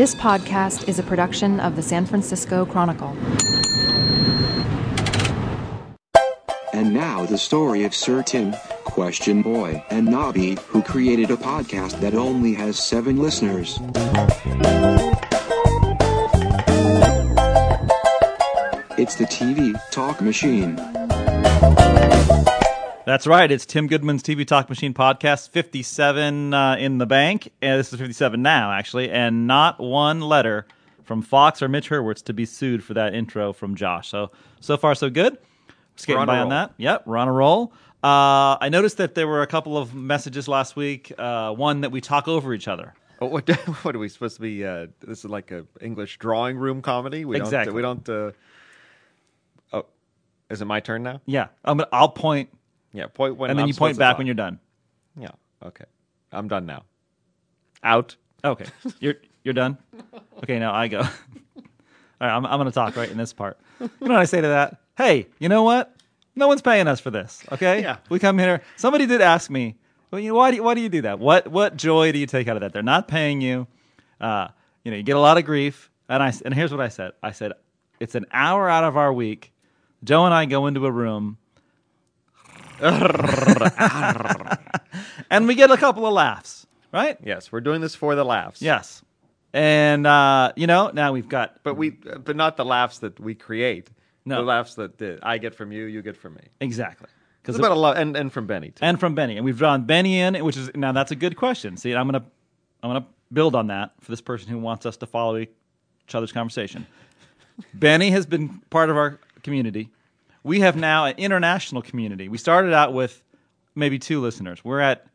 This podcast is a production of the San Francisco Chronicle. And now the story of Sir Tim, Question Boy, and Nobby, who created a podcast that only has seven listeners. It's the TV Talk Machine. That's right. It's Tim Goodman's TV Talk Machine podcast, 57 uh, in the bank. And this is 57 now, actually. And not one letter from Fox or Mitch Hurwitz to be sued for that intro from Josh. So, so far, so good. Skating We're on a by on that. Yep, we're on a roll. Uh, I noticed that there were a couple of messages last week. Uh, one that we talk over each other. Oh, what, what are we supposed to be? Uh, this is like a English drawing room comedy. We Exactly. Don't, we don't. Uh, oh, is it my turn now? Yeah, I'm gonna, I'll point, Yeah. Point when. and then I'm you point supposed to back talk. when you're done. Yeah. Okay. I'm done now. Out. Okay, you're you're done. Okay, now I go. All right, I'm I'm gonna talk right in this part. You know what I say to that? Hey, you know what? No one's paying us for this. Okay, Yeah. we come here. Somebody did ask me, well, you know, why do you, why do you do that? What what joy do you take out of that? They're not paying you. Uh, you know, you get a lot of grief. And I and here's what I said. I said it's an hour out of our week. Joe and I go into a room. And we get a couple of laughs, right? Yes, we're doing this for the laughs. Yes. And uh, you know, now we've got But we, but not the laughs that we create. No. The laughs that, that I get from you, you get from me. exactly It's because about a lot, and, and from Benny too. and from Benny, and we've drawn Benny in, which is now that's a good question. See, I'm gonna I'm gonna build on that for this person who wants us to follow each other's conversation. Benny has been part of our community. We have now an international community. We started out with maybe two listeners. We're at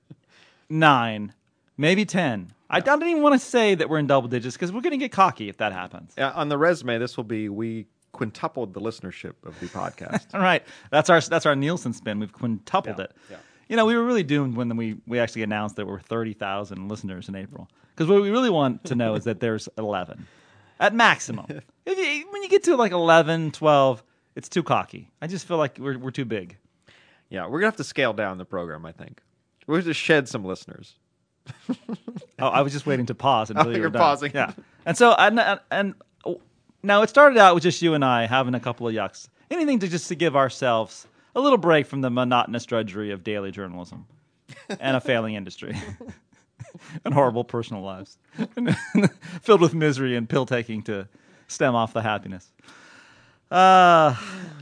nine, maybe ten. I don't even want to say that we're in double digits because we're going to get cocky if that happens. Yeah, on the resume, this will be we quintupled the listenership of the podcast. All right, that's our that's our Nielsen spin. We've quintupled Yeah, it. yeah. You know, we were really doomed when we we actually announced that we're thirty thousand listeners in April. Because what we really want to know is that there's eleven at maximum. if you, when you get to like 11, 12, it's too cocky. I just feel like we're we're too big. yeah, we're gonna have to scale down the program. I think we're to shed some listeners. Oh, I was just waiting to pause until Oh, you were you're done. pausing. Yeah, and so and and, and now it started out with just you and I having a couple of yucks. Anything to just to give ourselves a little break from the monotonous drudgery of daily journalism and a failing industry and horrible personal lives filled with misery and pill taking to stem off the happiness. Uh,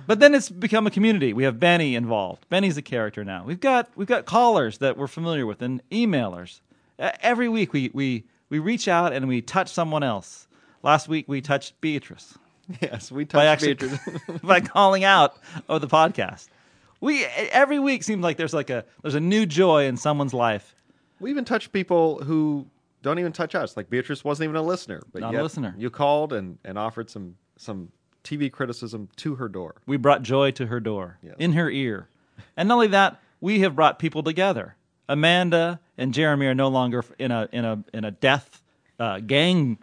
but then it's become a community. We have Benny involved. Benny's a character now. We've got we've got callers that we're familiar with and emailers. Uh, every week we we we reach out and we touch someone else. Last week we touched Beatrice Yes, we by touched actually Beatrice. by calling out of the podcast. We every week seems like there's like a there's a new joy in someone's life. we even touch people who don't even touch us. Like Beatrice wasn't even a listener, but Not a listener. You called and, and offered some some TV criticism to her door. We brought joy to her door, Yes. in her ear. And not only that, we have brought people together. Amanda and Jeremy are no longer in a in a in a death uh, gang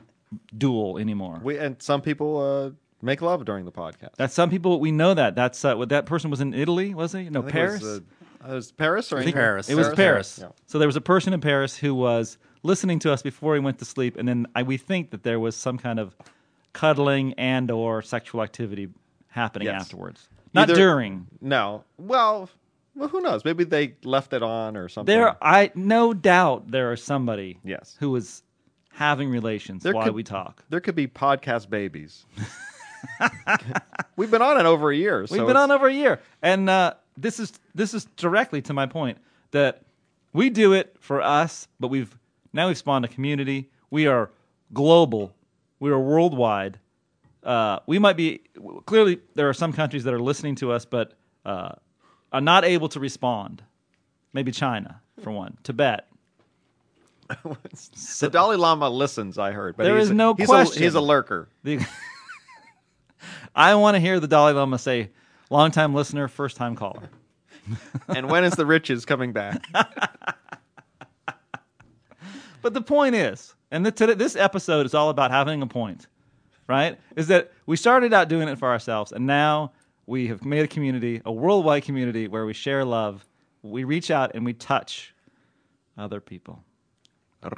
duel anymore. We and some people uh, make love during the podcast. That's some people we know that. That's uh, what that person was in Italy, was he? No, Paris. It was, uh, it was Paris or I think England? It was Paris. Yeah. So there was a person in Paris who was listening to us before he went to sleep, and then I, we think that there was some kind of cuddling and or sexual activity happening Yes. afterwards, not Either- during. No. Well, well, who knows? Maybe they left it on or something. There, I no doubt there are somebody Yes. who was having relations There while could- we talk. There could be podcast babies. We've been on it over a year. We've been on over a year, and uh, this is this is directly to my point that we do it for us, but we've now we've spawned a community. We are global. We are worldwide. Uh, we might be clearly there are some countries that are listening to us, but uh, are not able to respond. Maybe China, for one, Tibet. The Dalai Lama listens. I heard, but There he's is no he's question. A, he's a lurker. The- I want to hear the Dalai Lama say, "Long-time listener, first-time caller." and when is the riches coming back? But the point is, and the, today, this episode is all about having a point, right? Is that we started out doing it for ourselves, and now we have made a community, a worldwide community where we share love. We reach out and we touch other people.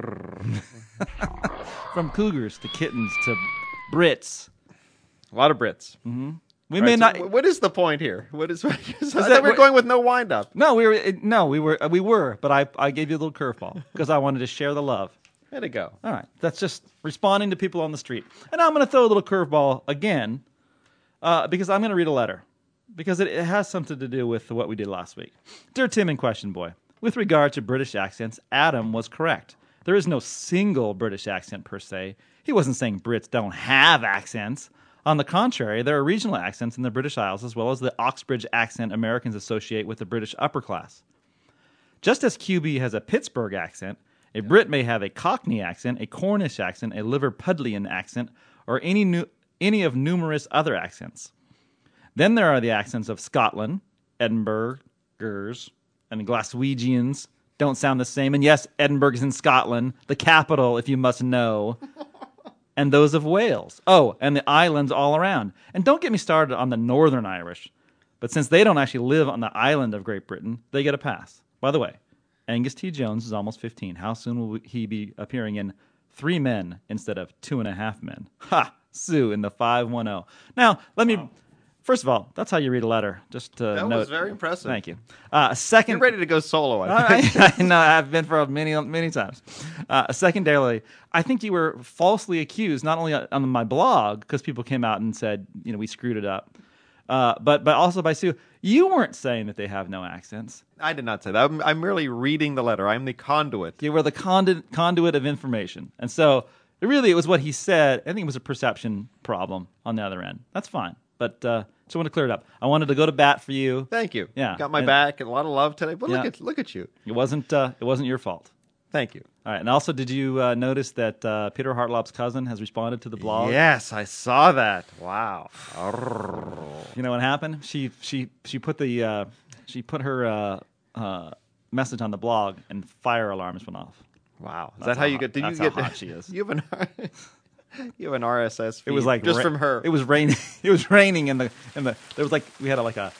from cougars to kittens to Brits. A lot of Brits. Mm-hmm. We All may right, not. wh- what is the point here? What is? I that thought we we're going with no wind up. no, we were. No, we were. Uh, we were. But I, I gave you a little curveball because I wanted to share the love. Way to go. All right, that's just responding to people on the street. And I'm going to throw a little curveball again uh, because I'm going to read a letter because it, it has something to do with what we did last week. Dear Tim and Question Boy, with regard to British accents, Adam was correct. There is no single British accent per se. He wasn't saying Brits don't have accents. On the contrary, there are regional accents in the British Isles as well as the Oxbridge accent Americans associate with the British upper class. Just as QB has a Pittsburgh accent, a Brit may have a Cockney accent, a Cornish accent, a Liverpudlian accent, or any any of numerous other accents. Then there are the accents of Scotland, Edinburghers, and Glaswegians. Don't sound the same. And yes, Edinburgh's in Scotland, the capital, if you must know. and those of Wales. Oh, and the islands all around. And don't get me started on the Northern Irish. But since they don't actually live on the island of Great Britain, they get a pass. By the way, Angus T. Jones is almost 15. How soon will he be appearing in Three Men instead of Two and a Half Men? Ha! Sue in the 510. Now, let me. First of all, that's how you read a letter. Just to That note. was very impressive. Thank you. Uh, second, You're ready to go solo. I think. I, I know I've been for many many times. Uh, secondarily, I think you were falsely accused not only on my blog because people came out and said you know we screwed it up, uh, but but also by Sue. You weren't saying that they have no accents. I did not say that. I'm, I'm merely reading the letter. I'm the conduit. You were the conduit conduit of information, and so really it was what he said. I think it was a perception problem on the other end. That's fine, but uh, just want to clear it up. I wanted to go to bat for you. Thank you. Yeah. got my And- back and a lot of love today. But look at look at you. It wasn't uh, it wasn't your fault. Thank you. All right, and also, did you uh, notice that uh, Peter Hartlaub's cousin has responded to the blog? Yes, I saw that. Wow. You know what happened? She she she put the uh, she put her uh, uh, message on the blog, and fire alarms went off. Wow. Is That's that how you get? Did you get? how hot she is. You have an. you have an RSS. Feed It was like just ra- from her. It was raining. It was raining in the in the. There was like we had a, like a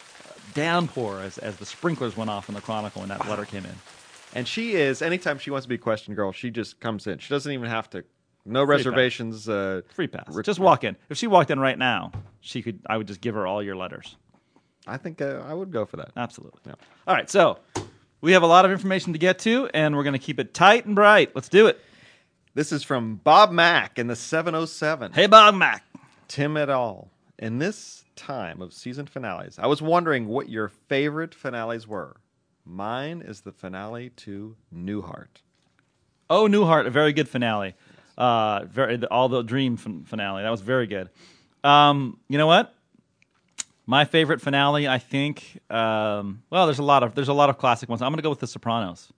downpour as as the sprinklers went off in the Chronicle when that letter came in. And she is anytime she wants to be a question girl, she just comes in. She doesn't even have to. No Free reservations. Uh, Free pass. re- Just walk in. If she walked in right now, she could. I would just give her all your letters. I think uh, I would go for that. Absolutely. Yeah. All right, so we have a lot of information to get to, and we're going to keep it tight and bright. Let's do it. This is from Bob Mack in the 707. Hey, Bob Mac. Tim et al. In this time of season finales, I was wondering what your favorite finales were. Mine is the finale to Newhart. Oh, Newhart, a very good finale. Uh, very the, all the dream fin- finale. That was very good. Um, you know what? My favorite finale, I think. Um, well, there's a lot of there's a lot of classic ones. I'm going to go with The Sopranos.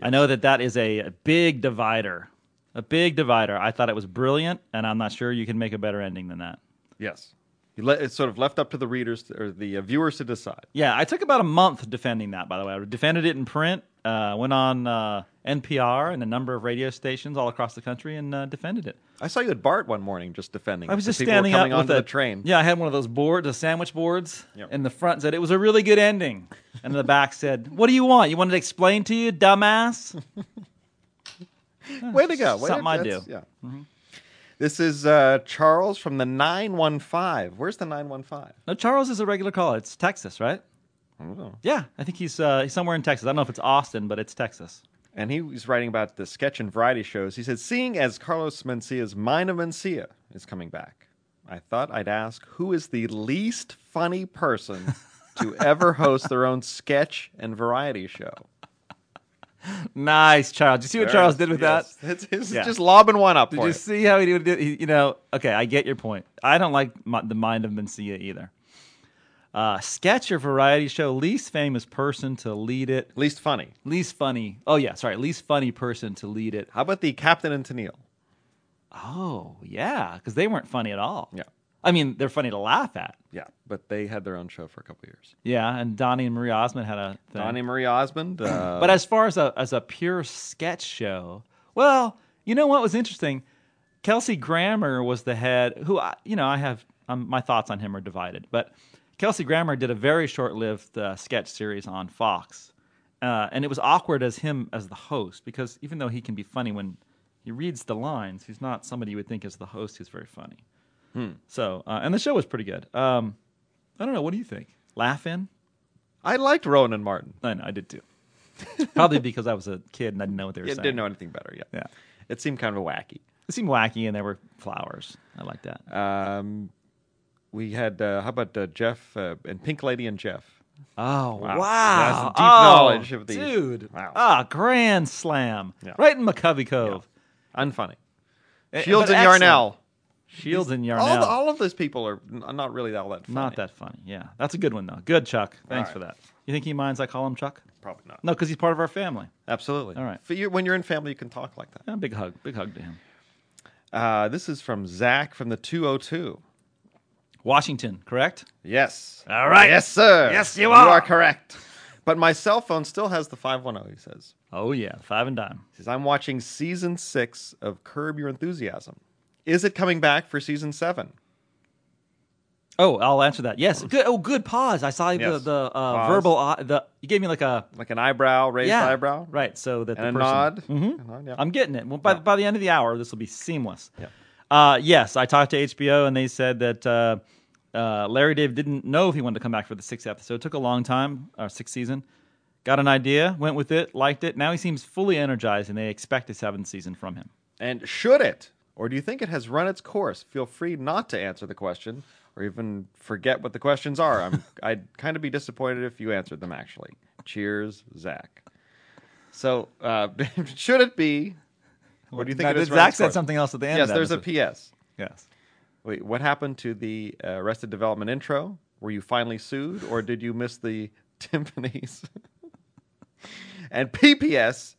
I know that that is a, a big divider, a big divider. I thought it was brilliant, and I'm not sure you can make a better ending than that. Yes. You let, it's sort of left up to the readers to, or the uh, viewers to decide. Yeah, I took about a month defending that. By the way, I defended it in print. Uh, went on uh, NPR and a number of radio stations all across the country and uh, defended it. I saw you at Bart one morning just defending. I was it. Just standing up onto with the train. Yeah, I had one of those boards, the sandwich boards, Yep. in the front said it was a really good ending, and in the back said, "What do you want? You want it to explain to you, dumbass?" Way to go! Way Something to, I do. Yeah. This is uh, Charles from the nine one five. Where's the nine one five? no, Charles is a regular caller. It's Texas, right? I don't know. Yeah, I think he's uh, he's somewhere in Texas. I don't know if it's Austin, but it's Texas. And he was writing about the sketch and variety shows. He said, "Seeing as Carlos Mencia's Mind of Mencia is coming back, I thought I'd ask who is the least funny person to ever host their own sketch and variety show." Nice, Charles. Did you see what Charles did with Yes. that? It's, it's Yeah. just lobbing one up Did you you. see how he did it? He- You know, okay, I get your point. I don't like my, the mind of Mencia either. Uh, sketch or variety show, least famous person to lead it, Least funny. least funny. Oh yeah, sorry, least funny person to lead it. How about the Captain and Tennille? Oh yeah, because they weren't funny at all. Yeah. I mean they're funny to laugh at. Yeah, but they had their own show for a couple years. Yeah, and Donnie and Marie Osmond had a thing. Donnie Marie Osmond. Uh, But as far as a as a pure sketch show, well, you know what was interesting? Kelsey Grammer was the head. Who I, you know, I have um, my thoughts on him are divided. But Kelsey Grammer did a very short-lived uh, sketch series on Fox, uh, and it was awkward as him as the host because even though he can be funny when he reads the lines. He's not somebody you would think is the host who's very funny. So, uh, and the show was pretty good. Um, I don't know. What do you think? Laughing? I liked Rowan and Martin. I know, I did too. Probably because I was a kid and I didn't know what they were Yeah, saying. didn't know anything better yet. Yeah. It seemed kind of wacky. It seemed wacky and there were flowers. I like that. Um, we had uh, how about uh, Jeff uh, and Pink Lady and Jeff? Oh Wow. That's deep Oh, knowledge of these. dude. Wow. Ah, grand slam! Yeah. Right in McCovey Cove. Unfunny. Eh, Shields but and excellent. Yarnell. Shields and Yarnell. All, the, all of those people are n- not really all that funny. Not that funny. Yeah, that's a good one though. Good, Chuck. Thanks right. for that. You think he minds I call him Chuck? Probably not. No, because he's part of our family. Absolutely. All right. You, when you're in family, you can talk like that. Yeah, big hug, big hug to him. Uh, this is from Zach from the 202. Washington, correct? Yes. All right. Yes, sir. Yes, you are. You are. are correct. But my cell phone still has the 510, he says. Oh yeah, five and dime. He says, I'm watching season six of Curb Your Enthusiasm. Is it coming back for season seven? Oh, I'll answer that. Yes. Good. Oh, good pause. I saw the Yes. the uh, Pause. verbal. Uh, the you gave me like a Like an eyebrow, raised yeah eyebrow? Right. So that And the a person, nod? Mhm. A nod, yeah. I'm getting it. Well, by by the end of the hour, this will be seamless. Yeah. Uh, yes, I talked to HBO and they said that uh, uh, Larry David didn't know if he wanted to come back for the sixth episode. It took a long time, or sixth season. Got an idea, went with it, liked it. Now he seems fully energized, and they expect a seventh season from him. And should it? Or do you think it has run its course? Feel free not to answer the question or even forget what the questions are. I'm, I'd kind of be disappointed if you answered them, actually. Cheers, Zach. So, uh, should it be? What do you think Now, it Zach said something else at the end. Yes, there's a. PS. yes. Wait, what happened to the uh, Arrested Development intro? Were you finally sued, or did you miss the timpanis? and PPS,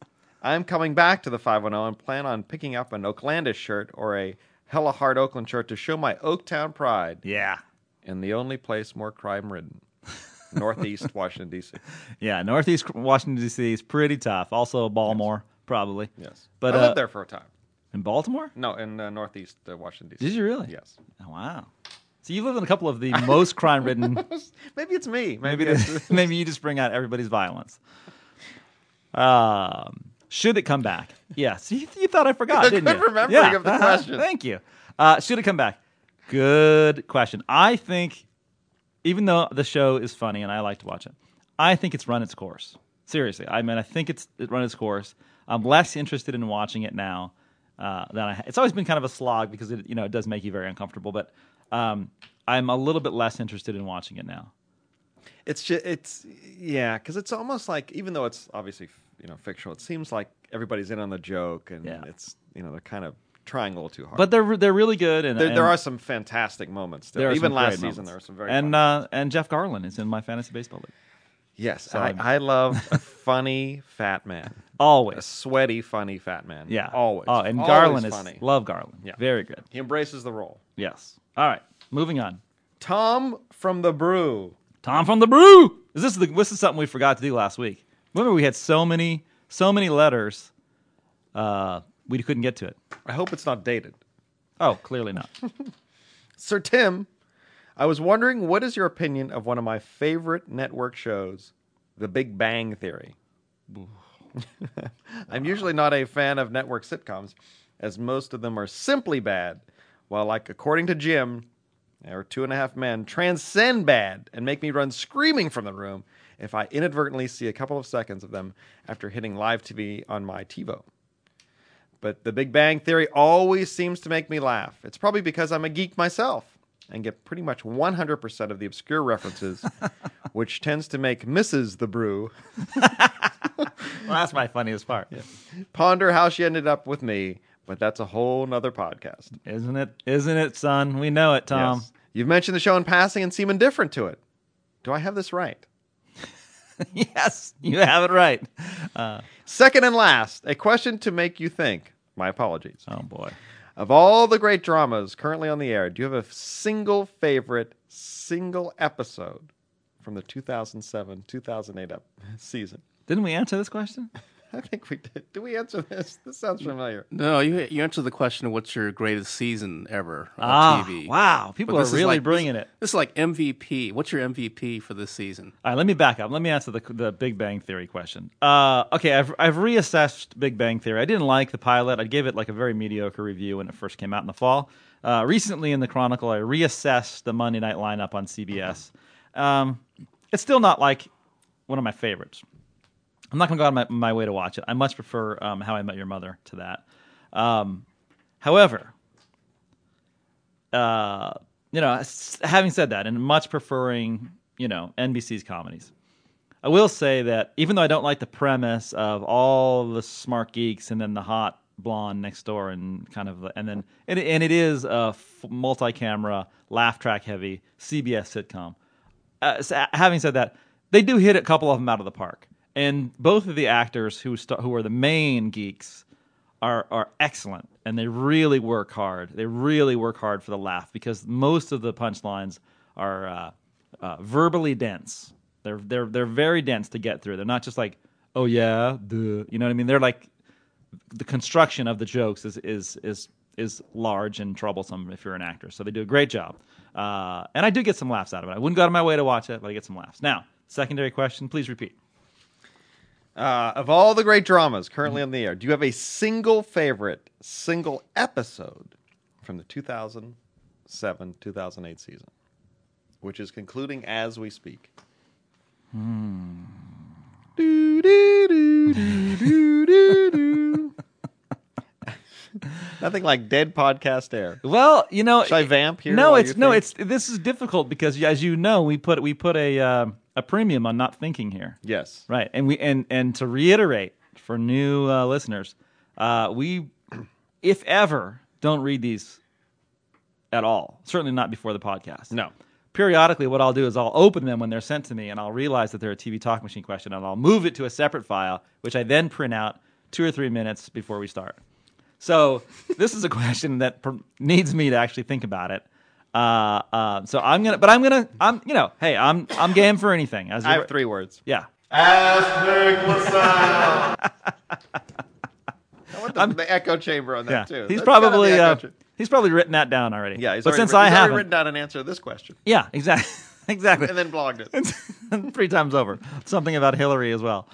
I'm coming back to the 510 and plan on picking up an Oaklandish shirt or a hella hard Oakland shirt to show my Oaktown pride Yeah. in the only place more crime ridden, Northeast Washington, D.C. Yeah. Northeast Washington D.C. is pretty tough. Also Baltimore, probably. Yes. But I uh, lived there for a time. in Baltimore. No, in uh, Northeast uh, Washington, D.C. Did you really? Yes. Oh, wow. So you live in a couple of the most crime-ridden. Maybe it's me. maybe Maybe, it's, maybe you just bring out everybody's violence. Um, should it come back? Yes. You, you thought I forgot, didn't good you? remembering Yeah. of the Uh-huh. question. Thank you. Uh, should it come back? Good question. I think, even though the show is funny and I like to watch it, I think it's run its course. Seriously, I mean, I think it's it run its course. I'm less interested in watching it now uh, than I. It's always been kind of a slog because it, you know, it does make you very uncomfortable. But um, I'm a little bit less interested in watching it now. It's just it's yeah, because it's almost like even though it's obviously you know fictional, it seems like everybody's in on the joke, and Yeah. it's you know they're kind of trying a little too hard. But they're they're really good, and there, and there are some fantastic moments. Still. there Even last season, moments. there were some very and uh, and Jeff Garlin is in my fantasy baseball league. yes, so I, I'm- love a funny fat man, a Always, sweaty, funny fat man. yeah, always. Oh, and Always Garlin is funny. love Garlin. Yeah. very good. He embraces the role. Yes. All right, moving on. Tom from the Brew. Tom from the Brew. Is this the this is something we forgot to do last week? Remember we had so many so many letters, uh, we couldn't get to it. I hope it's not dated. Oh, clearly not. Sir Tim, I was wondering what is your opinion of one of my favorite network shows, The Big Bang Theory? I'm usually not a fan of network sitcoms, as most of them are simply bad, while, like, according to Jim, or Two and a Half Men, transcend bad and make me run screaming from the room if I inadvertently see a couple of seconds of them after hitting live TV on my TiVo but The Big Bang Theory always seems to make me laugh. It's probably because I'm a geek myself and get pretty much 100% of the obscure references, which tends to make Mrs. the Brew well, that's my funniest part, ponder how she ended up with me, but that's a whole nother podcast. isn't it? Isn't it, son? We know it, Tom. Yes. You've mentioned the show in passing and seem indifferent to it. Do I have this right? yes, you have it right. Uh, Second and last, a question to make you think. My apologies. Oh boy. Of all the great dramas currently on the air, do you have a single favorite, single episode from the 2007 2008 ep- season? Didn't we answer this question? I think we did. Did we answer this? This sounds familiar. No, you you answered the question. Of what's your greatest season ever on Ah, TV? wow. People are really like- bringing this, it. This is like MVP. What's your MVP for this season? All right, let me back up. Let me answer the the Big Bang Theory question. Uh, okay, I've I've reassessed Big Bang Theory. I didn't like the pilot. I gave it like a very mediocre review when it first came out in the fall. Uh, recently in the Chronicle, I reassessed the Monday night lineup on CBS. Um, it's still not like one of my favorites. I'm not going to go out of my, my way to watch it. I much prefer um, How I Met Your Mother to that. Um, however, uh, you know, having said that, and much preferring, you know, NBC's comedies, I will say that even though I don't like the premise of all the smart geeks and then the hot blonde next door and kind of, and then, and, and it is a multi-camera, laugh track heavy CBS sitcom. Uh, having said that, they do hit a couple of them out of the park, and both of the actors who st- who are the main geeks are are excellent and they really work hard. They really work hard for the laugh because most of the punchlines are uh, uh, verbally dense. They're they're they're very dense to get through. They're not just like oh yeah, you know what I mean. They're like the construction of the jokes is is is is large and troublesome if you're an actor. So they do a great job, uh, and I do get some laughs out of it. I wouldn't go out of my way to watch it, but I get some laughs. Now, secondary question, please repeat. Uh, of all the great dramas currently on the air, do you have a single favorite, single episode from the 2007 2008 season, which is concluding as we speak? Do, do, do, do, do, do, do. Nothing like dead podcast air. Well, you know, Should I vamp here No, it's no, it's this is difficult because as you know, we put we put a uh, a premium on not thinking here, Yes. right? And we and and to reiterate for new uh, listeners, uh, we, if ever, don't read these at all. Certainly not before the podcast. No. Periodically, what I'll do is I'll open them when they're sent to me, and I'll realize that they're a TV talk machine question, and I'll move it to a separate file, which I then print out two or three minutes before we start. So this is a question that per- needs me to actually think about it. Uh, uh, so I'm gonna, but I'm gonna, I'm, you know, hey, I'm, I'm game for anything. As I you- have three words. Yeah, I want the, the echo chamber on that yeah. too. He's That's gotta be probably, uh, he's probably written that down already. yeah. He's but already, since written- I haven't, written down an answer to this question, yeah, exactly, exactly. and then blogged it. three times over. Something about Hillary as well.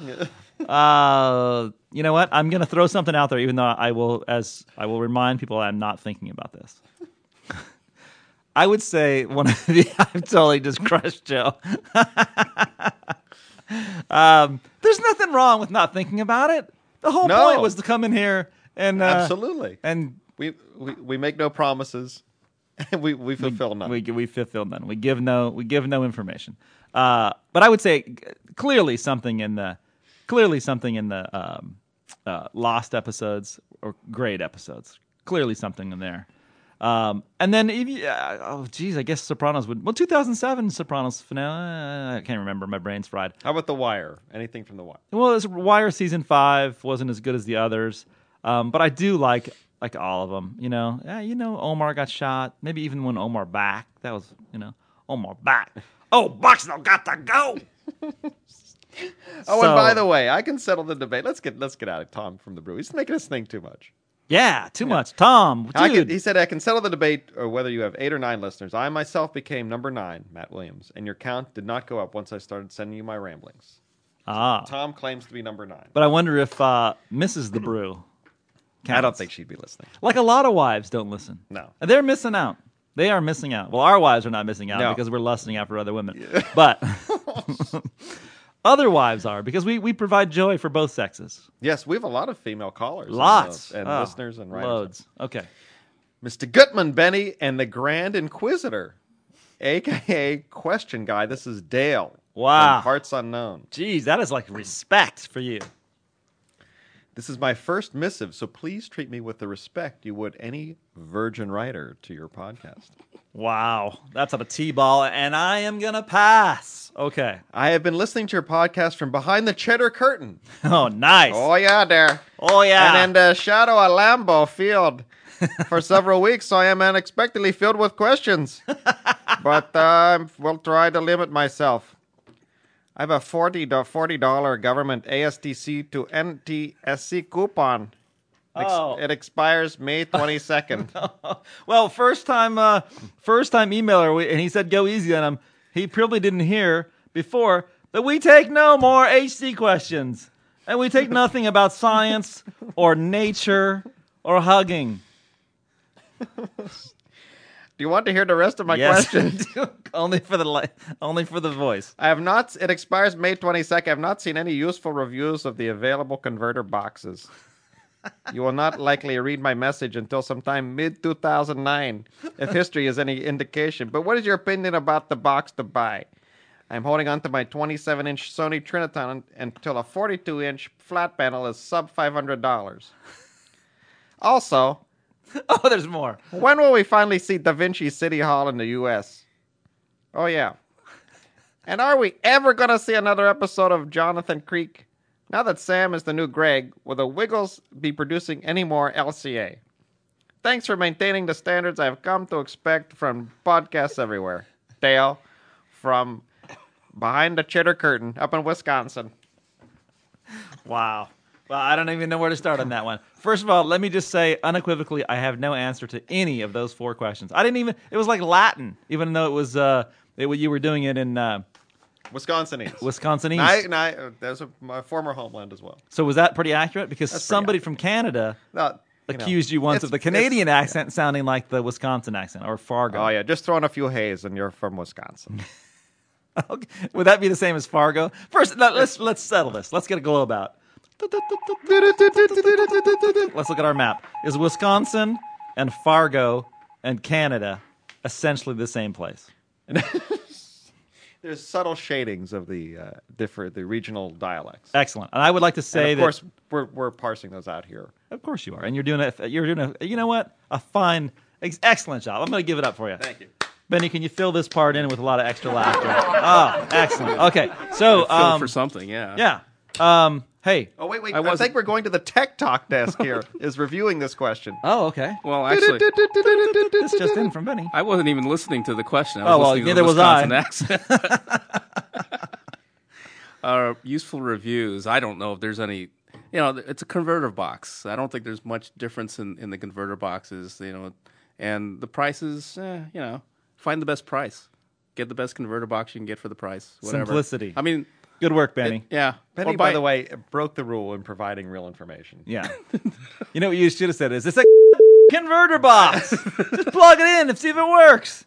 Uh, you know what? I'm going to throw something out there, even though I will, as I will remind people, I'm not thinking about this. I would say one of the. I've totally just crushed Joe. um, there's nothing wrong with not thinking about it. The whole No. point was to come in here and uh, Absolutely. and We, we we make no promises, we we fulfill none. We we fulfill none. We give no we give no information. Uh, but I would say g- clearly something in the clearly something in the um, uh, lost episodes or great episodes. Clearly something in there. Um, and then if you, uh, oh geez, I guess Sopranos would. Well, 2007 Sopranos finale. I can't remember. My brain's fried. How about The Wire? Anything from The Wire? Well, this Wire season five wasn't as good as the others, um, but I do like like all of them. You know, yeah, you know, Omar got shot. Maybe even when Omar back, that was you know, Omar back. Oh, Buxnell got to go. Oh, So- and by the way, I can settle the debate. Let's get let's get out of Tom from the brew. He's making us think too much. Yeah, too much. Tom, I dude. can, he said I can settle the debate or whether you have eight or nine listeners. I myself became number nine, Matt Williams, and your count did not go up once I started sending you my ramblings. ah, Tom claims to be number nine. but I wonder if uh, Mrs. the Brew. I don't think she'd be listening. Like a lot of wives don't listen. No. They're missing out. They are missing out. Well, our wives are not missing out No. because we're lusting after other women. But other wives are because we, we provide joy for both sexes. Yes, we have a lot of female callers, and, uh, Lots. and, Oh, listeners and writers. Loads. Okay. Mr. Gutman, Benny, and the Grand Inquisitor, aka Question Guy. This is Dale. Wow. Parts Unknown. Geez, that is like respect for you. This is my first missive, so please treat me with the respect you would any virgin writer to your podcast. Wow. That's a T ball, and I am to pass. Okay. I have been listening to your podcast from behind the cheddar curtain. Oh, nice. Oh yeah, there. Oh, yeah. And in the shadow of Lambeau Field for several weeks, so I am unexpectedly filled with questions. but uh, I will try to limit myself. I have a 40 do- $40 government ATSC to NTSC coupon. Oh. It expires May 22nd. Well, first time, uh, first time emailer, and he said go easy on him. He probably didn't hear before that we take no more HC questions, and we take nothing about science or nature or hugging. Do you want to hear the rest of my Yes, question? only for the li- only for the voice. I have not. It expires May 22nd. I have not seen any useful reviews of the available converter boxes. You will not likely read my message until sometime mid 2009, if history is any indication. But what is your opinion about the box to buy? I'm holding on to my 27 inch Sony Trinitron until a 42 inch flat panel is sub $500. Also, Oh, there's more. when will we finally see Da Vinci City Hall in the U.S.? Oh, yeah. And are we ever going to see another episode of Jonathan Creek? Now that Sam is the new Greg, will the Wiggles be producing any more LCA? Thanks for maintaining the standards I've come to expect from podcasts everywhere. Dale from behind the chitter curtain up in Wisconsin. Wow. Well, I don't even know where to start on that one. First of all, let me just say unequivocally, I have no answer to any of those four questions. I didn't even. It was like Latin, even though it was. Uh, it, you were doing it in uh, Wisconsinese. Wisconsinese. I, and I, uh, there's a, my former homeland as well. So was that pretty accurate? Because That's somebody from Canada No, you know, accused you once of the Canadian accent sounding like the Wisconsin accent or Fargo. Oh yeah, just throwing a few haze, and you're from Wisconsin. Okay. Would that be the same as Fargo? First, no, let's let's settle this. Let's get a globe out. Let's look at our map. Is Wisconsin and Fargo and Canada essentially the same place? There's subtle shadings of the uh, different the regional dialects. Excellent. And I would like to And say of that, course, we're we're parsing those out here. of course you are, and you're doing a you're doing a you know what a fine, ex- excellent job. I'm going to give it up for you. Thank you. Benny, can you fill this part in with a lot of extra laughter? oh, excellent. Okay, so Feel um, for something, yeah. yeah. Um, hey. Oh wait, wait. I I, wasn't- think we're going to the tech talk desk here. is reviewing this question. Oh, okay. Well, actually, This just in from Benny. I wasn't even listening to the question. I was Oh, well, listening to neither the was I. Wisconsin accent. uh, useful reviews. I don't know if there's any. You know, it's a converter box. I don't think there's much difference in, in the converter boxes. You know, and the prices. Eh, you know, find the best price. Get the best converter box you can get for the price. Whatever. Simplicity. I mean, Good work, Benny. yeah. Benny, Or by buy- the way, broke the rule in providing real information. Yeah. you know what you should have said is this a converter box. Just plug it in and see if it works.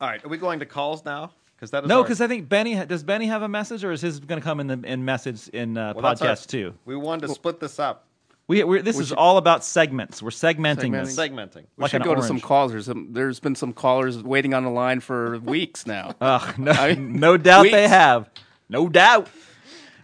All right, are we going to calls now? Because that is No, our- because I think Benny ha- does. Benny have a message, or is his going to come in the in message in uh, Well, that's our- podcast too? We wanted to split this up, We we're, this is all about segments. We're segmenting, Segmenting. this. segmenting. we like should an go to some orange. callers. There's, some, there's been some callers waiting on the line for weeks now. Ugh, no, I- no doubt they have. No doubt.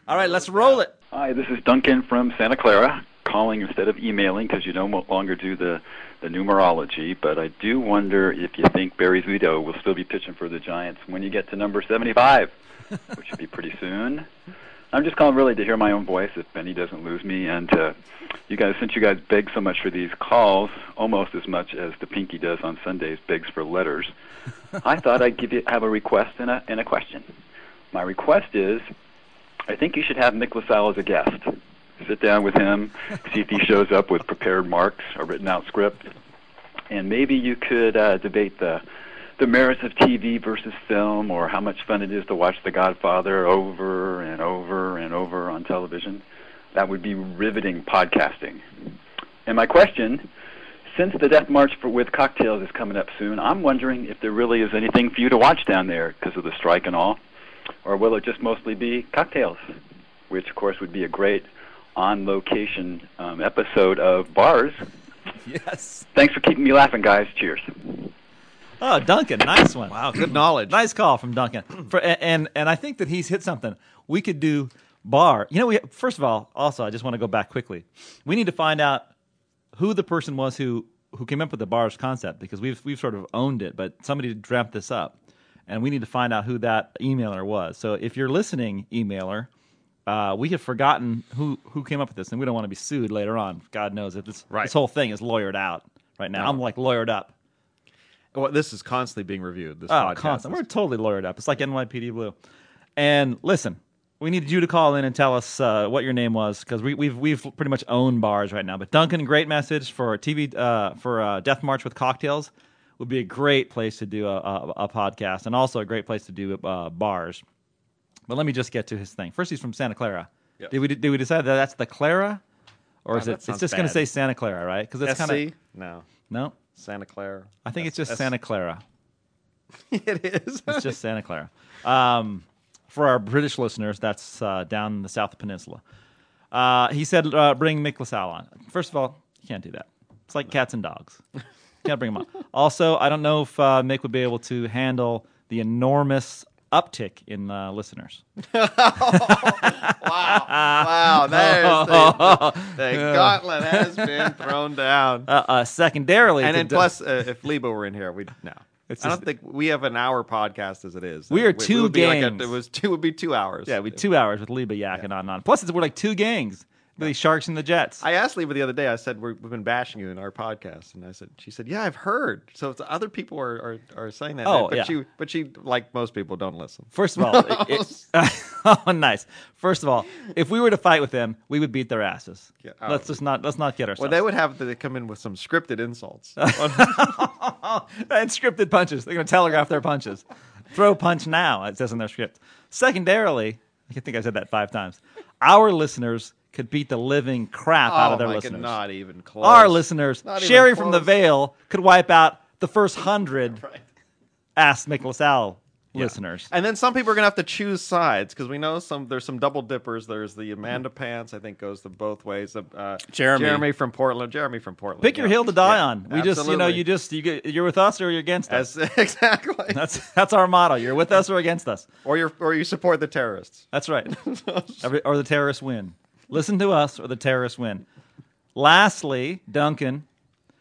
All right, let's roll it. Hi, this is Duncan from Santa Clara, calling instead of emailing because you no longer do the, the numerology. But I do wonder if you think Barry Zito will still be pitching for the Giants when you get to number 75, which should be pretty soon. I'm just calling really to hear my own voice if Benny doesn't lose me. And uh, you guys, since you guys beg so much for these calls, almost as much as the Pinky does on Sundays, begs for letters, I thought I'd give you have a request and a, and a question. My request is I think you should have Mick LaSalle as a guest. Sit down with him, see if he shows up with prepared marks, or written out script, and maybe you could uh, debate the the merits of TV versus film, or how much fun it is to watch The Godfather over and over and over on television. That would be riveting podcasting. And my question, since the Death March for, with Cocktails is coming up soon, I'm wondering if there really is anything for you to watch down there because of the strike and all or will it just mostly be cocktails, which of course would be a great on-location um, episode of Bars. Yes. Thanks for keeping me laughing, guys. Cheers. Oh, Duncan, nice one. Wow, good knowledge. Nice call from Duncan. For, and and I think that he's hit something. We could do bar. You know, we first of all, also I just want to go back quickly. We need to find out who the person was who who came up with the bars concept because we've we've sort of owned it, but somebody dreamt this up, and we need to find out who that emailer was. So if you're listening, emailer. Uh, we have forgotten who, who came up with this, and we don't want to be sued later on. God knows if this Right. this whole thing is lawyered out right now. I'm like lawyered up. Well, this is constantly being reviewed. This Oh, podcast constant. We're totally lawyered up. It's like NYPD Blue. And listen, we need you to call in and tell us uh, what your name was because we, we've we've pretty much owned bars right now. But Duncan, great message for TV uh, for uh, Death March with cocktails would be a great place to do a, a, a podcast and also a great place to do uh, bars. But let me just get to his thing. First, he's from Santa Clara. Yes. Did we did we decide that that's the Clara, or is Oh, it? It's just going to say Santa Clara, right? Because it's kind of No. no. Santa Clara. I think it's just S- Santa Clara. it is. It's just Santa Clara. Um, for our British listeners, that's uh, down in the South Peninsula. Uh, he said, uh, "Bring Mick LaSalle on." First of all, you can't do that. It's like cats and dogs. can't bring them on. Also, I don't know if uh, Mick would be able to handle the enormous uptick in uh, listeners. wow, Wow! there's the, the gauntlet has been thrown down. Uh, uh, secondarily, and then plus, uh, if Leba were in here, we'd no. It's I don't think we have an hour podcast as it is. We are It two would be like a- gangs. it was two. Would be two hours. yeah, we two hours with Leba yakking on and on. Plus, it's, we're like two gangs. The Sharks and the Jets. I asked Leba the other day. I said we're, we've been bashing you in our podcast, and I said she said, "Yeah, I've heard." So it's, other people are, are, are saying that. Oh, but yeah. she but she like most people don't listen. First of all, it- it- oh, nice. First of all, if we were to fight with them, we would beat their asses. Yeah, oh. let's just not let's not get ourselves. Well, they would have to come in with some scripted insults. and scripted punches. They're going to telegraph their punches. Throw punch now. It says in their script. Secondarily, I think I said that five times. Our listeners could beat the living crap out oh of their my listeners. God, not even close. Our listeners, Not Sherry from the close. Vale, could wipe out the first hundred Right. Ask Mick LaSalle listeners. And then some people are gonna have to choose sides because we know some. There's some double dippers. There's the Amanda Pants. I think goes the both ways. Uh, Jeremy. Jeremy from Portland. Jeremy from Portland. Pick your yeah. hill to die Yeah, on. We just, you know, you just you get, you're with us or you're against us. As, exactly. That's that's our motto. You're with us or against us. or you or you support the terrorists. That's right. Every, or the terrorists win. Listen to us, or the terrorists win. Lastly, Duncan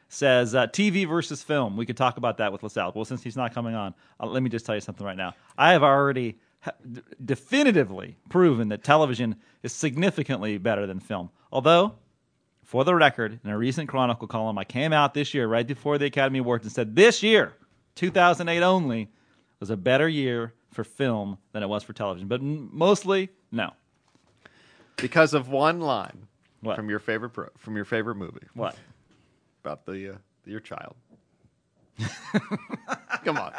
says uh, TV versus film. We could talk about that with LaSalle. Well, since he's not coming on, uh, let me just tell you something right now. I have already ha- d- definitively proven that television is significantly better than film. Although, for the record, in a recent Chronicle column, I came out this year, right before the Academy Awards, and said this year, 2008 only, was a better year for film than it was for television. But m- mostly, no. Because of one line What? from your favorite pro, from your favorite movie What? about the uh, your child. Come on.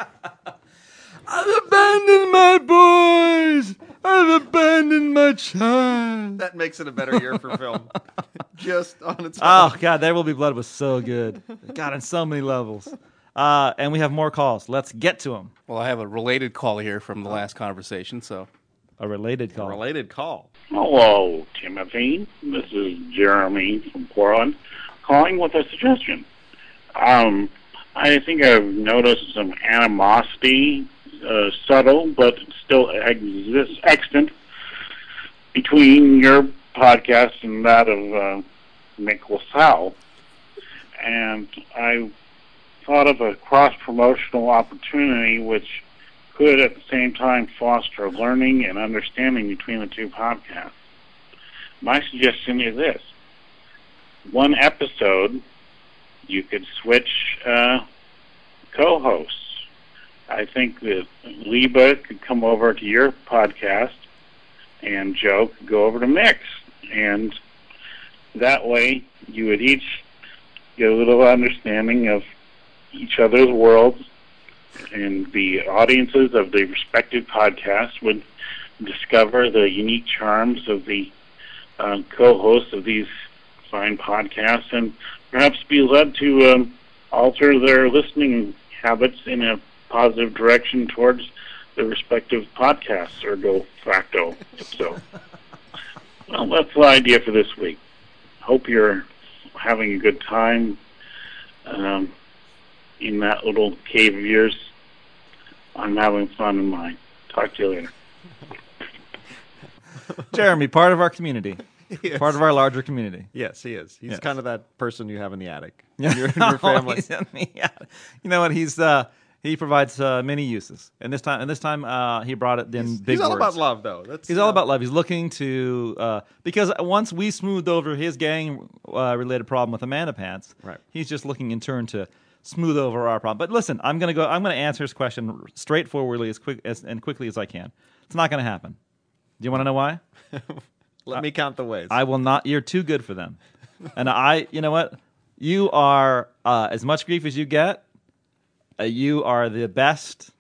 I've abandoned my boys. I've abandoned my child. That makes it a better year for film. Just on its own. Oh God, There Will Be Blood was so good. God, on so many levels. Uh, and we have more calls. Let's get to them. Well, I have a related call here from the last conversation. So, A related call. Related call. Hello, Timothy. This is Jeremy from Portland, calling with a suggestion. Um, I think I've noticed some animosity, uh, subtle but still exists, extant, between your podcast and that of uh, Mick LaSalle. And I thought of a cross promotional opportunity which could at the same time foster learning and understanding between the two podcasts. My suggestion is this one episode, you could switch uh, co hosts. I think that Leba could come over to your podcast and Joe could go over to Mick's. And that way you would each get a little understanding of each other's worlds and the audiences of the respective podcasts would discover the unique charms of the uh, co-hosts of these fine podcasts and perhaps be led to um, alter their listening habits in a positive direction towards the respective podcasts or go facto. So well that's the idea for this week. Hope you're having a good time. Um, in that little cave of yours I'm having fun in mine. Talk to you later. Jeremy, part of our community. Yes. Part of our larger community. Yes, he is. He's Yes. kind of that person you have in the attic. Yeah. in your, your family. He's in the- yeah. You know what? He's uh, he provides uh, many uses, and this time, and this time, uh, he brought it in big He's all words. about love, though. That's He's all about love. He's looking to uh, because once we smoothed over his gang uh, related problem with Amanda Pants, Right. He's just looking in turn to smooth over our problem. But listen, I'm gonna go. I'm gonna answer his question straightforwardly as quick as and quickly as I can. It's not gonna happen. Do you want to know why? Let me count the ways. I will not. You're too good for them. and I, you know what? You are uh, as much grief as you get. Uh, you are the best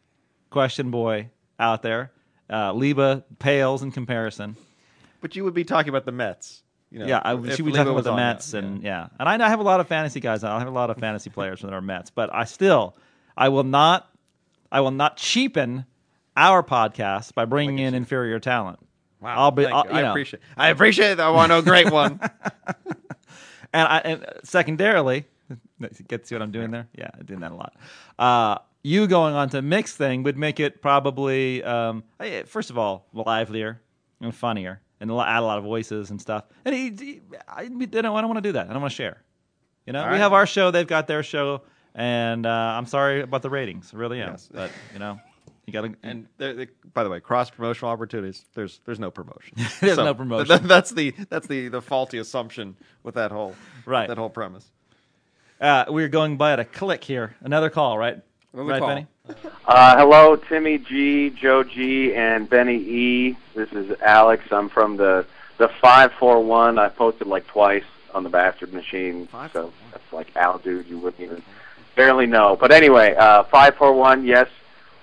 question boy out there. Uh, Leba pales in comparison. but you would be talking about the Mets. You know, Yeah, I, she Leba talking about the Mets, that. and yeah. and I, I have a lot of fantasy guys. I have a lot of fantasy players that are Mets, but I still, I will not, I will not cheapen our podcast by bringing in inferior talent. Wow, I'll be, I'll- I know. appreciate. I appreciate that one. Oh, great one. And, I, and secondarily, get to see what I'm doing there? Yeah, I'm doing that a lot. Uh, you going on to Mick's thing would make it probably, um, first of all, livelier and funnier, and a lot- add a lot of voices and stuff. And he, he, I, I don't, I don't want to do that. I don't want to share. You know, we right. have our show, they've got their show, and uh, I'm sorry about the ratings, I really am. Yes. But you know, you got to. And there, there- by the way, cross promotional opportunities. There's there's no promotion. There's So, no promotion. th- that's the that's the the faulty assumption with that whole Right. that whole premise. uh, we're going by at a click here. Another call, right? Another right, call. Benny. Uh, hello, Timmy G, Joe G, and Benny E. This is Alex. I'm from the the five four one. I posted like twice on the Bastard Machine, so that's like Al, dude. You wouldn't even barely know. But anyway, uh, five four one. Yes,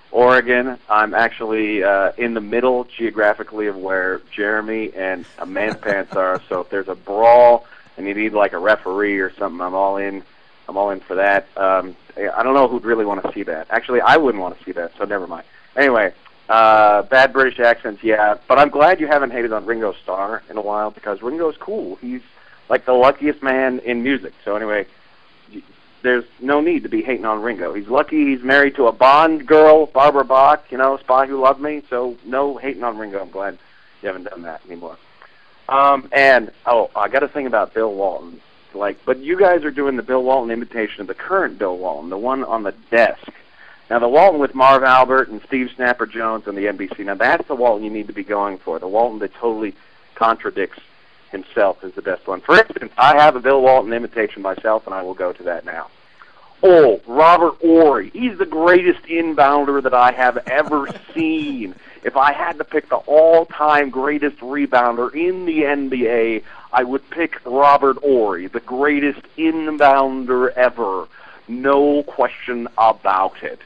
Oregon. I'm actually uh, in the middle geographically of where Jeremy and Amanda Pants are. So if there's a brawl and you need like a referee or something, I'm all in. I'm all in for that. Um, I don't know who'd really want to see that. Actually, I wouldn't want to see that, so never mind. Anyway, uh, bad British accents, yeah. But I'm glad you haven't hated on Ringo Starr in a while because Ringo's cool. He's like the luckiest man in music. So anyway, there's no need to be hating on Ringo. He's lucky he's married to a Bond girl, Barbara Bach, you know, Spy Who Loved Me. So no hating on Ringo. I'm glad you haven't done that anymore. Um, and oh, I got a thing about Bill Walton. Like, but you guys are doing the Bill Walton imitation of the current Bill Walton, the one on the desk. Now, the Walton with Marv Albert and Steve Snapper Jones on the NBC. Now, that's the Walton you need to be going for. The Walton that totally contradicts himself is the best one. For instance, I have a Bill Walton imitation myself, and I will go to that now. Oh, Robert Horry. He's the greatest inbounder that I have ever seen. If I had to pick the all-time greatest rebounder in the NBA, I would pick Robert Horry, the greatest inbounder ever. No question about it.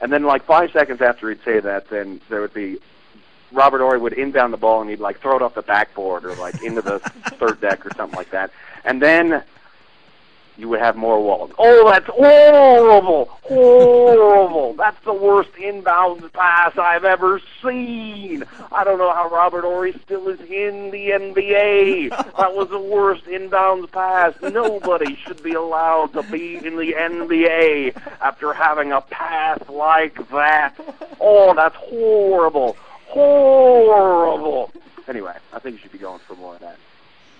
And then, like five seconds after he'd say that, then there would be Robert Horry would inbound the ball and he'd like throw it off the backboard or like into the third deck or something like that. And then you would have more Walton. Oh, that's horrible! Horrible! That's the worst inbound pass I've ever seen. I don't know how Robert Horry still is in the NBA. That was the worst inbound pass. Nobody should be allowed to be in the NBA after having a pass like that. Oh, that's horrible. Horrible. Anyway, I think you should be going for more of that.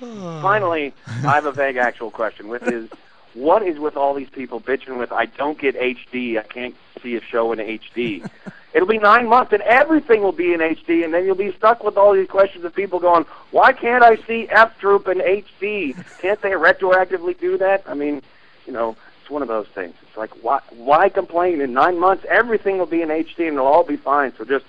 Finally, I have a vague actual question, which is, what is with all these people bitching with, I don't get HD, I can't see a show in HD. It'll be nine months and everything will be in HD, and then you'll be stuck with all these questions of people going, why can't I see F Troop in HD? Can't they retroactively do that? I mean, you know, it's one of those things. It's like, why, why complain? In nine months, everything will be in HD and it'll all be fine. So just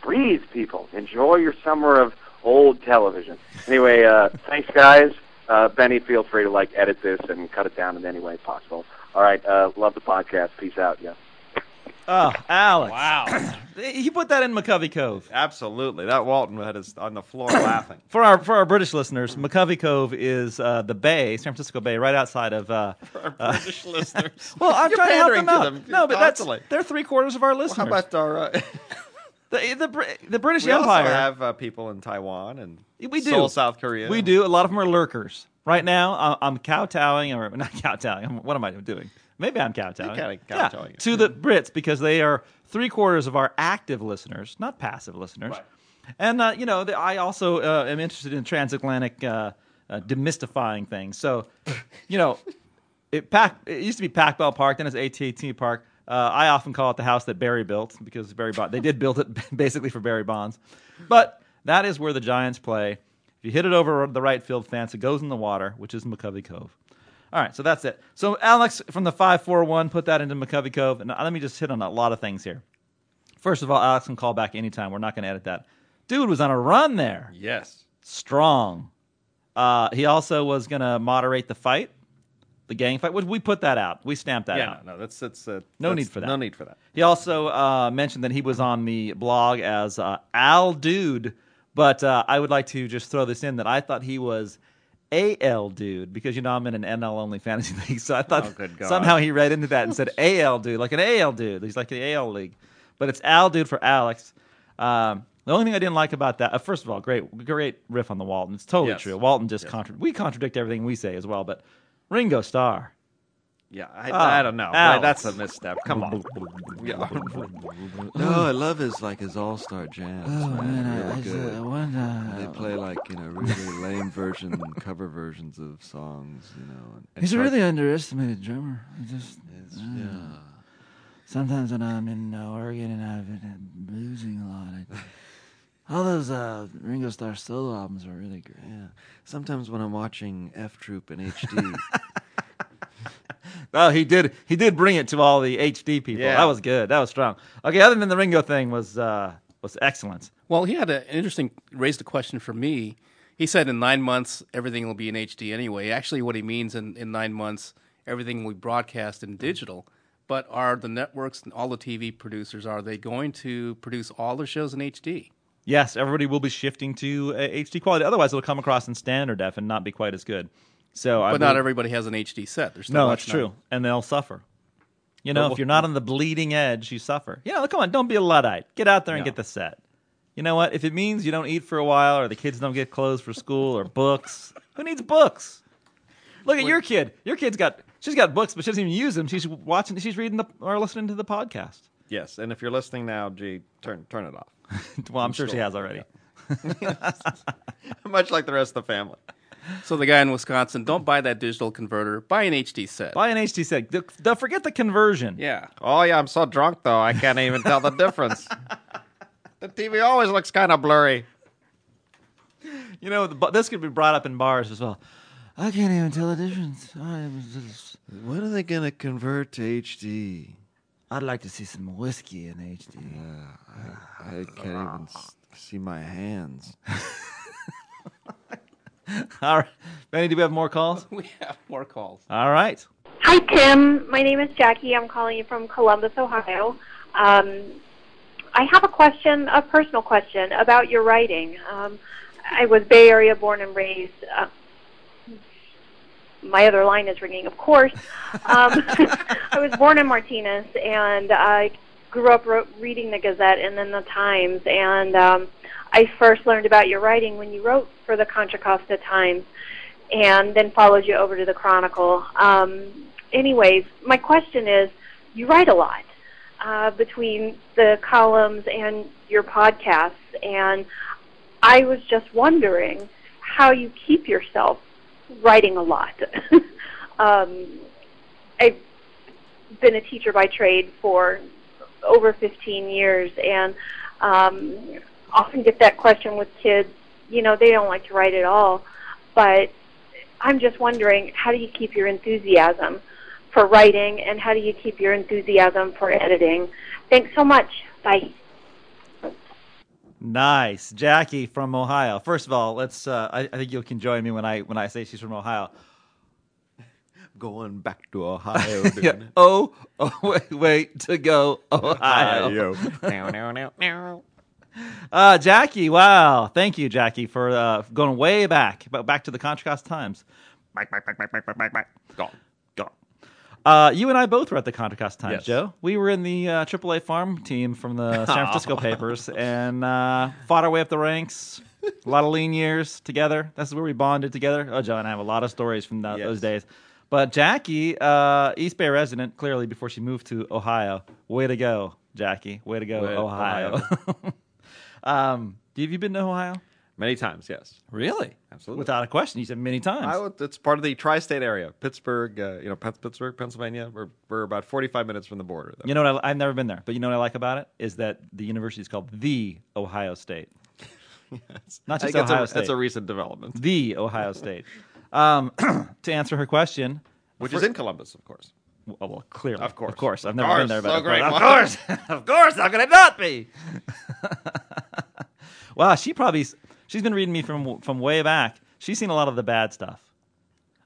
breathe, people. Enjoy your summer of old television. Anyway, uh, thanks, guys. Uh, Benny, feel free to like edit this and cut it down in any way possible. All right, uh, love the podcast. Peace out. Yeah. Oh, Alex! Wow, he put that in McCovey Cove. Absolutely, that Walton had us on the floor laughing. For our for our British listeners, McCovey Cove is uh, the bay, San Francisco Bay, right outside of. Uh, Our British listeners. well, I'm You're trying to help them out. them no, but that's constantly. they're three quarters of our listeners. How about our? The the, the British we Empire? also have uh, people in Taiwan and we do Seoul, South Korea. We do. A lot of them are lurkers. Right now, I'm kowtowing, or not kowtowing. I'm- What am I doing? Maybe I'm kowtowing. You're kinda Yeah, to the Brits because they are three quarters of our active listeners, not passive listeners. And uh, you know, the, I also uh, am interested in transatlantic uh, uh, demystifying things. So, you know, it pack. It used to be Pac Bell Park, then it's AT&T Park. Uh, I often call it the house that Barry built because Barry Bonds. They did build it basically for Barry Bonds, but that is where the Giants play. If you hit it over the right field fence, it goes in the water, which is McCovey Cove. All right, so that's it. So Alex from the five four one put that into McCovey Cove, and let me just hit on a lot of things here. First of all, Alex can call back anytime. We're not going to edit that. Dude was on a run there. Yes. Strong. Uh, he also was going to moderate the fight, the gang fight. We- We put that out. We stamped that Yeah, out. no, that's that's uh, No that's- need for that. No need for that. He also uh, mentioned that he was on the blog as uh, Al Dude, but uh, I would like to just throw this in that I thought he was AL Dude because you know I'm in an NL only fantasy league, so I thought Oh, somehow he read into that and said AL Dude, like an AL Dude. He's like the AL league, but it's Al Dude for Alex. Um, the only thing I didn't like about that, uh, first of all, great, great riff on the Walton. It's totally Yes. true. Walton just Yes. contra- we contradict everything we say as well, but Ringo Starr. Yeah, I, Oh, I don't know. Alex. That's a misstep. Come on. Yeah. No, I love his like his all star jams. Oh man, man, They're I, I, good. I wonder. They play like you know really lame version cover versions of songs. You know, and, and He's a Chuck- really underestimated drummer. I just it's- uh, yeah. sometimes when I'm in uh, Oregon and I've been uh, boozing a lot, I, all those uh, Ringo Starr solo albums are really great. Yeah. Sometimes when I'm watching F Troop in HD, Oh, he did. He did bring it to all the HD people. Yeah. That was good. That was strong. Okay, other than the Ringo thing was uh, was excellent. Well, he had an interesting raised a question for me. He said in nine months everything will be in HD anyway. Actually, what he means in, in nine months everything will be broadcast in digital. But are the networks and all the TV producers are they going to produce all their shows in HD? Yes, everybody will be shifting to uh, HD quality. Otherwise, it'll come across in standard def and not be quite as good. So, I But not believe- everybody has an HD set. There's No, that's true, not- and they'll suffer. You know, But if you're not on the bleeding edge, you suffer. You know, come on, don't be a luddite. Get out there and No. get the set. You know what? If it means you don't eat for a while, or the kids don't get clothes for school, or books, who needs books? Look at your kid. Your kid's got she's got books, but she doesn't even use them. She's watching, she's reading the or listening to the podcast. Yes, and if you're listening now, gee, turn turn it off. Well, I'm sure she has already. Much like the rest of the family. So the guy in Wisconsin, don't buy that digital converter. Buy an HD set. Buy an HD set. D- d- forget the conversion. yeah. Oh yeah, I'm so drunk though, I can't even tell the difference. the TV always looks kind of blurry. You know, the, this could be brought up in bars as well. I can't even tell the difference. I am just, when are they gonna convert to HD? I'd like to see some whiskey in HD. I can't even s- see my hands. All right, Benny, do we have more calls? We have more calls. All right. Hi, Tim. My name is Jackie. I'm calling you from Columbus, Ohio. Um, I have a question, a personal question about your writing. Um, I was Bay Area born and raised. Uh, my other line is ringing, of course. Um, I was born in Martinez, and I grew up ro- reading the Gazette and then the Times. And um, I first learned about your writing when you wrote for the Contra Costa Times and then followed you over to the Chronicle. Um, anyways, my question is, you write a lot uh, between the columns and your podcasts, and I was just wondering how you keep yourself writing a lot. um, I've been a teacher by trade for over 15 years, and um, often get that question with kids. You know, they don't like to write at all, but I'm just wondering, how do you keep your enthusiasm for writing, and how do you keep your enthusiasm for editing? Thanks so much. Bye. Nice, Jackie from Ohio. First of all, let's. Uh, I, I think you can join me when I when I say she's from Ohio. Going back to Ohio. Yeah. Oh, oh, wait, wait to go, Ohio. Ohio. Uh, Jackie, wow, thank you, Jackie, for uh, going way back, but back to the Contra Costa times. Back, back, back, back, back, back, back, back. Gone. Uh, you and I both were at the Contra Costa Times, Yes. Joe. We were in the uh, AAA farm team from the San Francisco papers and uh, fought our way up the ranks. A lot of lean years together. That's where we bonded together. Oh, Joe and I have a lot of stories from tho- Yes. those days. But Jackie, uh, East Bay resident, clearly before she moved to Ohio. Way to go, Jackie. Way to go, Way- Ohio. um, have you been to Ohio? Many times, yes. Really? Absolutely. Without a question. You said many times. I would, it's part of the tri-state area, Pittsburgh. Uh, you know, Pittsburgh, Pennsylvania. We're we're about forty-five minutes from the border. Though. You know what? I, I've never been there, but you know what I like about it is that the university is called the Ohio State, yes. not just Ohio a, State. that's a recent development, the Ohio State. Um, to answer her question, which is in Columbus, of course. well, well, clearly, Of course. of course, I've never course. been there, but So of great. course, of course, of course, how can it not be? wow, she probably she's been reading me from from way back. She's seen a lot of the bad stuff.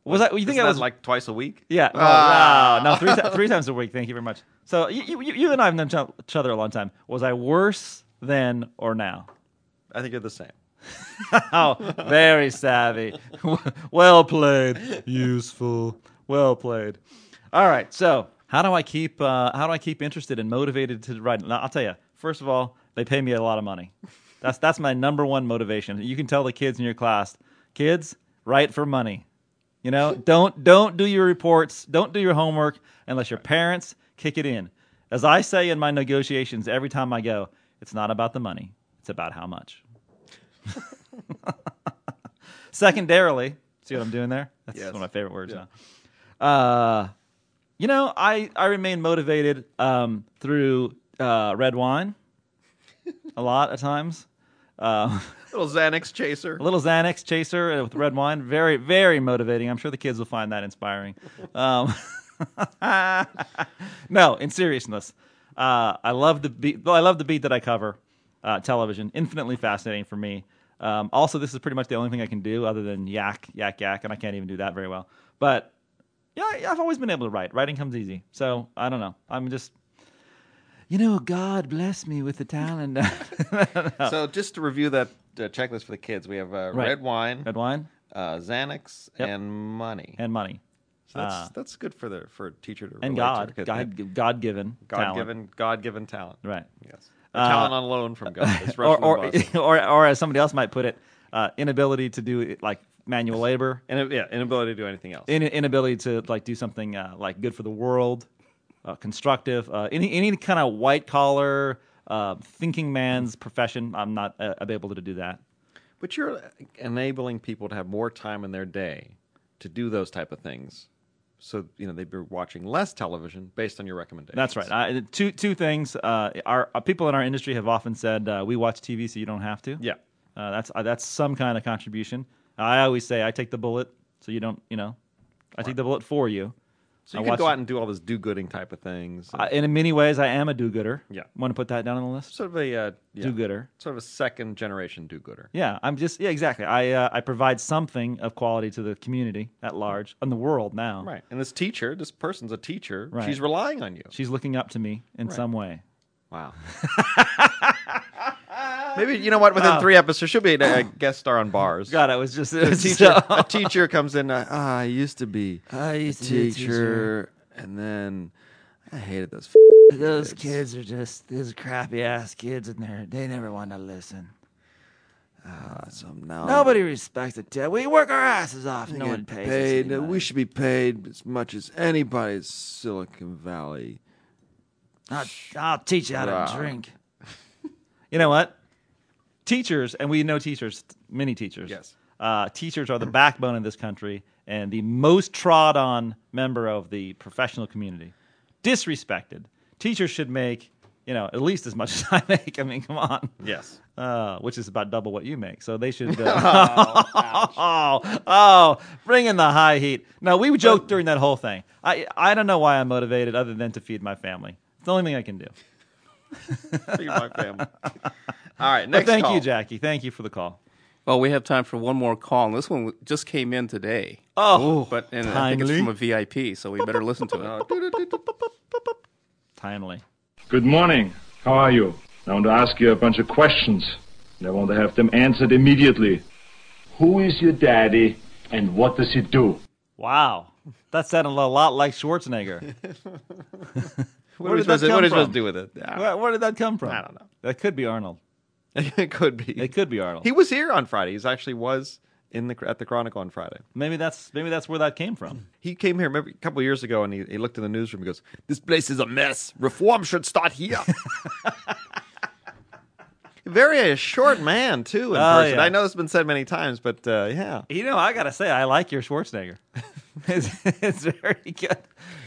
Was that you think I that was like twice a week? Yeah. No, Ah. no, no, three, three times a week. Thank you very much. So you, you, you and I have known each- each other a long time. Was I worse then or now? I think you're the same. oh, very savvy. well played. Useful. Well played. All right. So how do I keep uh, how do I keep interested and motivated to write? Now, I'll tell you. First of all, they pay me a lot of money. That's that's my number one motivation. You can tell the kids in your class, kids, write for money. You know, don't don't do your reports, don't do your homework unless your parents kick it in. As I say in my negotiations every time I go, it's not about the money; it's about how much. Secondarily, see what I'm doing there? That's Yes. one of my favorite words now. Uh, you know, I I remain motivated um, through uh, red wine a lot at times. Uh, Little Xanax chaser. a little Xanax chaser with red wine, very very motivating. I'm sure the kids will find that inspiring. Um, no, in seriousness, uh, I love the beat. Well, I love the beat that I cover. Uh, television, infinitely fascinating for me. Um, also, this is pretty much the only thing I can do other than yak, yak, yak, and I can't even do that very well. But yeah, I've always been able to write. Writing comes easy. So I don't know. I'm just, you know, God bless me with the talent. So just to review that uh, checklist for the kids, we have uh, Right. red wine, red wine, uh, Xanax, Yep. and money. and money. So that's Uh, that's good for the for a teacher to and relate to God. God, God given, God given God given talent. right? Yes. Uh, talent on loan from God. It's or, or, or, or as somebody else might put it, uh, inability to do it, like manual labor, And yeah, inability to do anything else. in, inability to like do something uh, like good for the world, uh, constructive, uh, any any kind of white collar uh, thinking man's profession. I'm not uh, able to do that. But you're enabling people to have more time in their day to do those type of things. So you know they'd be watching less television based on your recommendation. That's right. I, two two things. Uh, our, people in our industry have often said, uh, "We watch TV so you don't have to." Yeah. Uh, that's uh, that's some kind of contribution. I always say I take the bullet so you don't. You know, I take the bullet for you. So I you can watch- go out and do all this do-gooding type of things. I, in many ways, I am a do-gooder. Yeah. Want to put that down on the list? sort of a uh, yeah, Do-gooder. sort of a second generation do-gooder. Yeah, I'm just yeah, exactly. I uh, I provide something of quality to the community at large and the world now. Right. And this teacher, this person's a teacher. Right. She's relying on you. She's looking up to me in Right. some way. Wow. Maybe you know what? Within Wow. three episodes, she'll be a, a guest star on bars. God, I was just it a was teacher. so- a teacher comes in. Uh, Ah, I used to be I a used to be a teacher, and then I hated those. Those kids are just these crappy ass kids, and they they never want to listen. Ah, so now Nobody respects it. Ted. We work our asses off. No one pays us paid. any uh, money. We should be paid as much as anybody in Silicon Valley. I'll, I'll teach you how Wow. to drink. You know what? Teachers, and we know teachers, many teachers. Yes. Uh, teachers are the backbone of this country and the most trod on member of the professional community. Disrespected. Teachers should make, you know, at least as much as I make. I mean, come on. Yes. Uh, which is about double what you make. So they should. Uh, oh, oh, bring in the high heat. No, we joked during that whole thing. I, I don't know why I'm motivated other than to feed my family. It's the only thing I can do. Feed my family. All right. But thank call. you, Jackie. Thank you for the call. Well, we have time for one more call. And this one just came in today. Oh, but and I think it's from a VIP, so we better listen to it. Oh, timely. Good morning. How are you? I want to ask you a bunch of questions, and I want to have them answered immediately. Who is your daddy, and what does he do? Wow, that sounded a lot like Schwarzenegger. What are we supposed to- what are we supposed to do with it? Where, where did that come from? I don't know. That could be Arnold. it could be. It could be Arnold. He was here on Friday. He actually was in the at the Chronicle on Friday. Maybe that's maybe that's where that came from. He came here maybe a couple years ago, and he, he looked in the newsroom. He goes, "This place is a mess. Reform should start here." Very a short man too in Oh, person. yeah. I know it's been said many times, but uh, yeah, You know, I gotta say, I like your Schwarzenegger. it's, it's very good.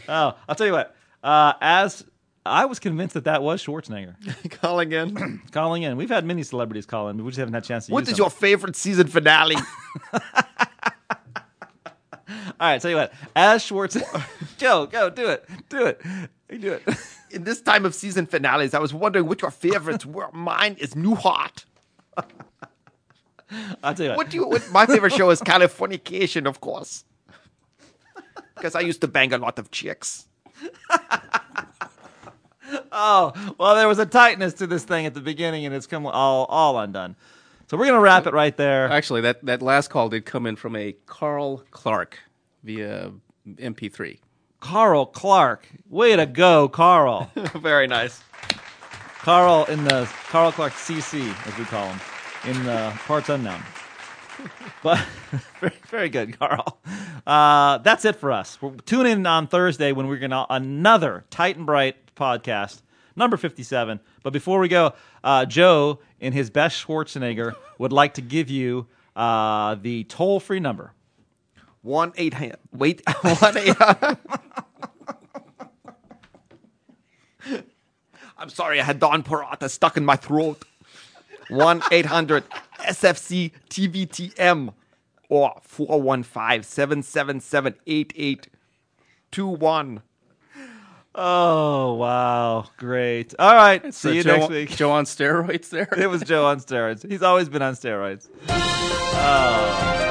Oh, I'll tell you what. Uh, as I was convinced that that was Schwarzenegger calling in. calling in. We've had many celebrities call in, but we just haven't had a chance to What is them. your favorite season finale? All right, tell you what. As Schwarzenegger, Joe, go do it, do it, you do it. in this time of season finales, I was wondering which your favorites were. Mine is Newhart. I'll tell you what. What do you? What, my favorite show is Californication, of course, because I used to bang a lot of chicks. Oh, well, there was a tightness to this thing at the beginning, and it's come all all undone. So we're gonna wrap it right there. Actually, that, that last call did come in from a Carl Clark via MP3. Carl Clark, way to go, Carl. Very nice. Carl in the Carl Clark CC, as we call him, in the parts unknown. But very, very good, Carl. Uh, that's it for us. We'll tune in on Thursday when we're gonna another Tight and Bright podcast, number fifty-seven. But before we go, uh, Joe, in his best Schwarzenegger, would like to give you uh, the toll-free number. One eight hundred. Wait, one eight hundred. I'm sorry, I had Don Perata stuck in my throat. One eight hundred SFC TVTM or 415-777-8821. Oh wow, great! All right, see you Joe, next week. Joe on steroids there. It was Joe on steroids. He's always been on steroids. Oh.